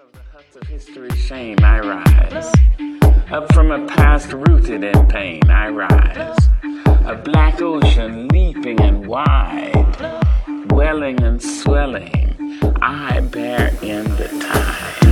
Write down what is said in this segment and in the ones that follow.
of the huts of history shame I rise. Up from a past rooted in pain I rise. A black ocean leaping and wide, welling and swelling, I bear in the tide.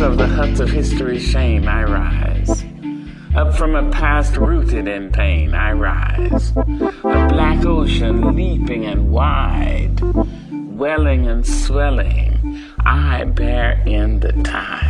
Of the huts of history's shame I rise. Up from a past rooted in pain I rise. A black ocean leaping and wide, welling and swelling, I bear in the tide.